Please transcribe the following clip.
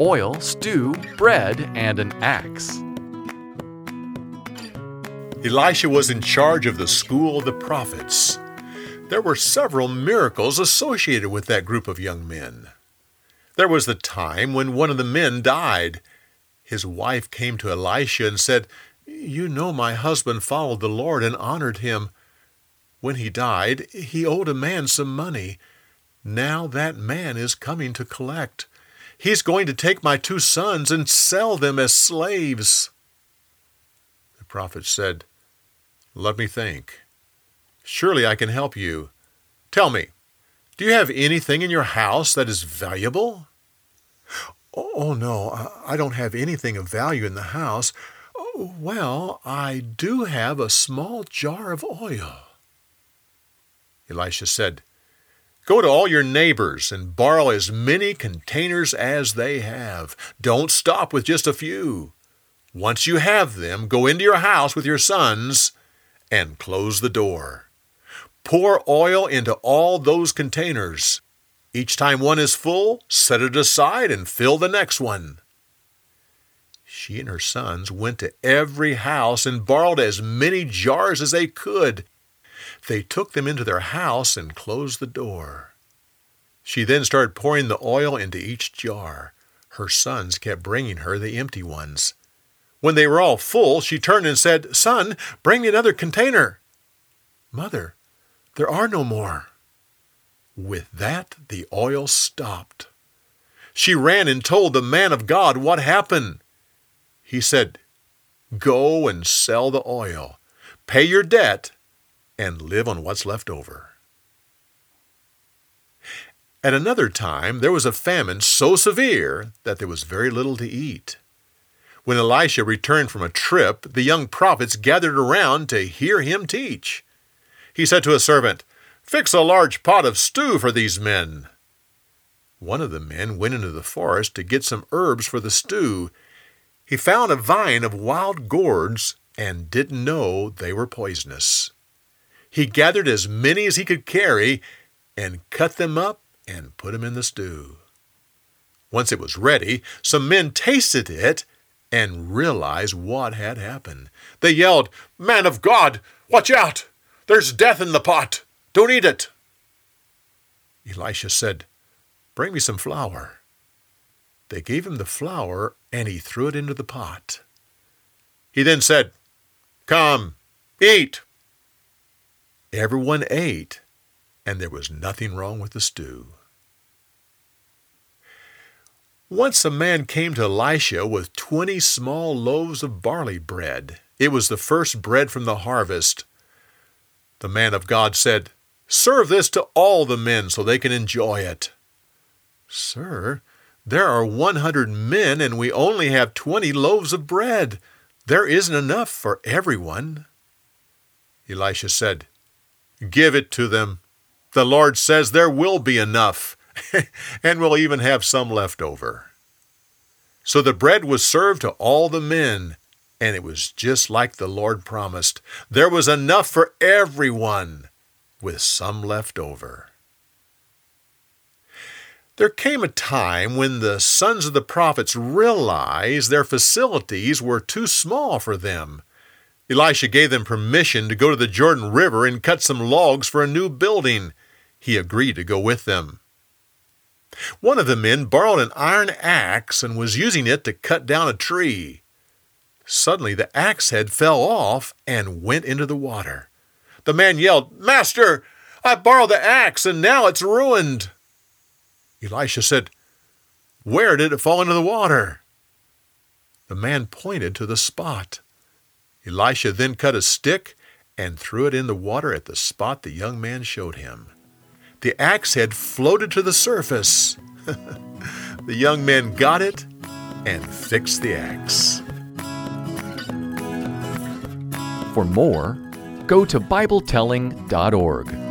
oil, stew, bread, and an axe. Elisha was in charge of the school of the prophets. There were several miracles associated with that group of young men. There was the time when one of the men died. His wife came to Elisha and said, You know my husband followed the Lord and honored him. When he died, he owed a man some money. Now that man is coming to collect. He's going to take my two sons and sell them as slaves. The prophet said, Let me think. Surely I can help you. Tell me, do you have anything in your house that is valuable? Oh, no, I don't have anything of value in the house. Oh, well, I do have a small jar of oil. Elisha said, Go to all your neighbors and borrow as many containers as they have. Don't stop with just a few. Once you have them, go into your house with your sons and close the door. Pour oil into all those containers. Each time one is full, set it aside and fill the next one. She and her sons went to every house and borrowed as many jars as they could they took them into their house and closed the door. She then started pouring the oil into each jar. Her sons kept bringing her the empty ones. When they were all full, she turned and said, Son, bring me another container. Mother, there are no more. With that, the oil stopped. She ran and told the man of God what happened. He said, Go and sell the oil, pay your debt, and live on what's left over. At another time, there was a famine so severe that there was very little to eat. When Elisha returned from a trip, the young prophets gathered around to hear him teach. He said to a servant, Fix a large pot of stew for these men. One of the men went into the forest to get some herbs for the stew. He found a vine of wild gourds and didn't know they were poisonous. He gathered as many as he could carry and cut them up and put them in the stew. Once it was ready, some men tasted it and realized what had happened. They yelled, Man of God, watch out! There's death in the pot! Don't eat it! Elisha said, Bring me some flour. They gave him the flour, and he threw it into the pot. He then said, Come, eat. Everyone ate, and there was nothing wrong with the stew. Once a man came to Elisha with twenty small loaves of barley bread. It was the first bread from the harvest. The man of God said, Serve this to all the men so they can enjoy it. Sir, there are one hundred men and we only have twenty loaves of bread. There isn't enough for everyone. Elisha said, Give it to them. The Lord says there will be enough, and we'll even have some left over. So the bread was served to all the men, and it was just like the Lord promised. There was enough for everyone, with some left over. There came a time when the sons of the prophets realized their facilities were too small for them Elisha gave them permission to go to the Jordan River and cut some logs for a new building. He agreed to go with them. One of the men borrowed an iron axe and was using it to cut down a tree. Suddenly, the axe head fell off and went into the water. The man yelled, Master, I borrowed the axe and now it's ruined. Elisha said, Where did it fall into the water? The man pointed to the spot. Elisha then cut a stick and threw it in the water at the spot the young man showed him. The axe head floated to the surface. the young man got it and fixed the axe. For more, go to BibleTelling.org.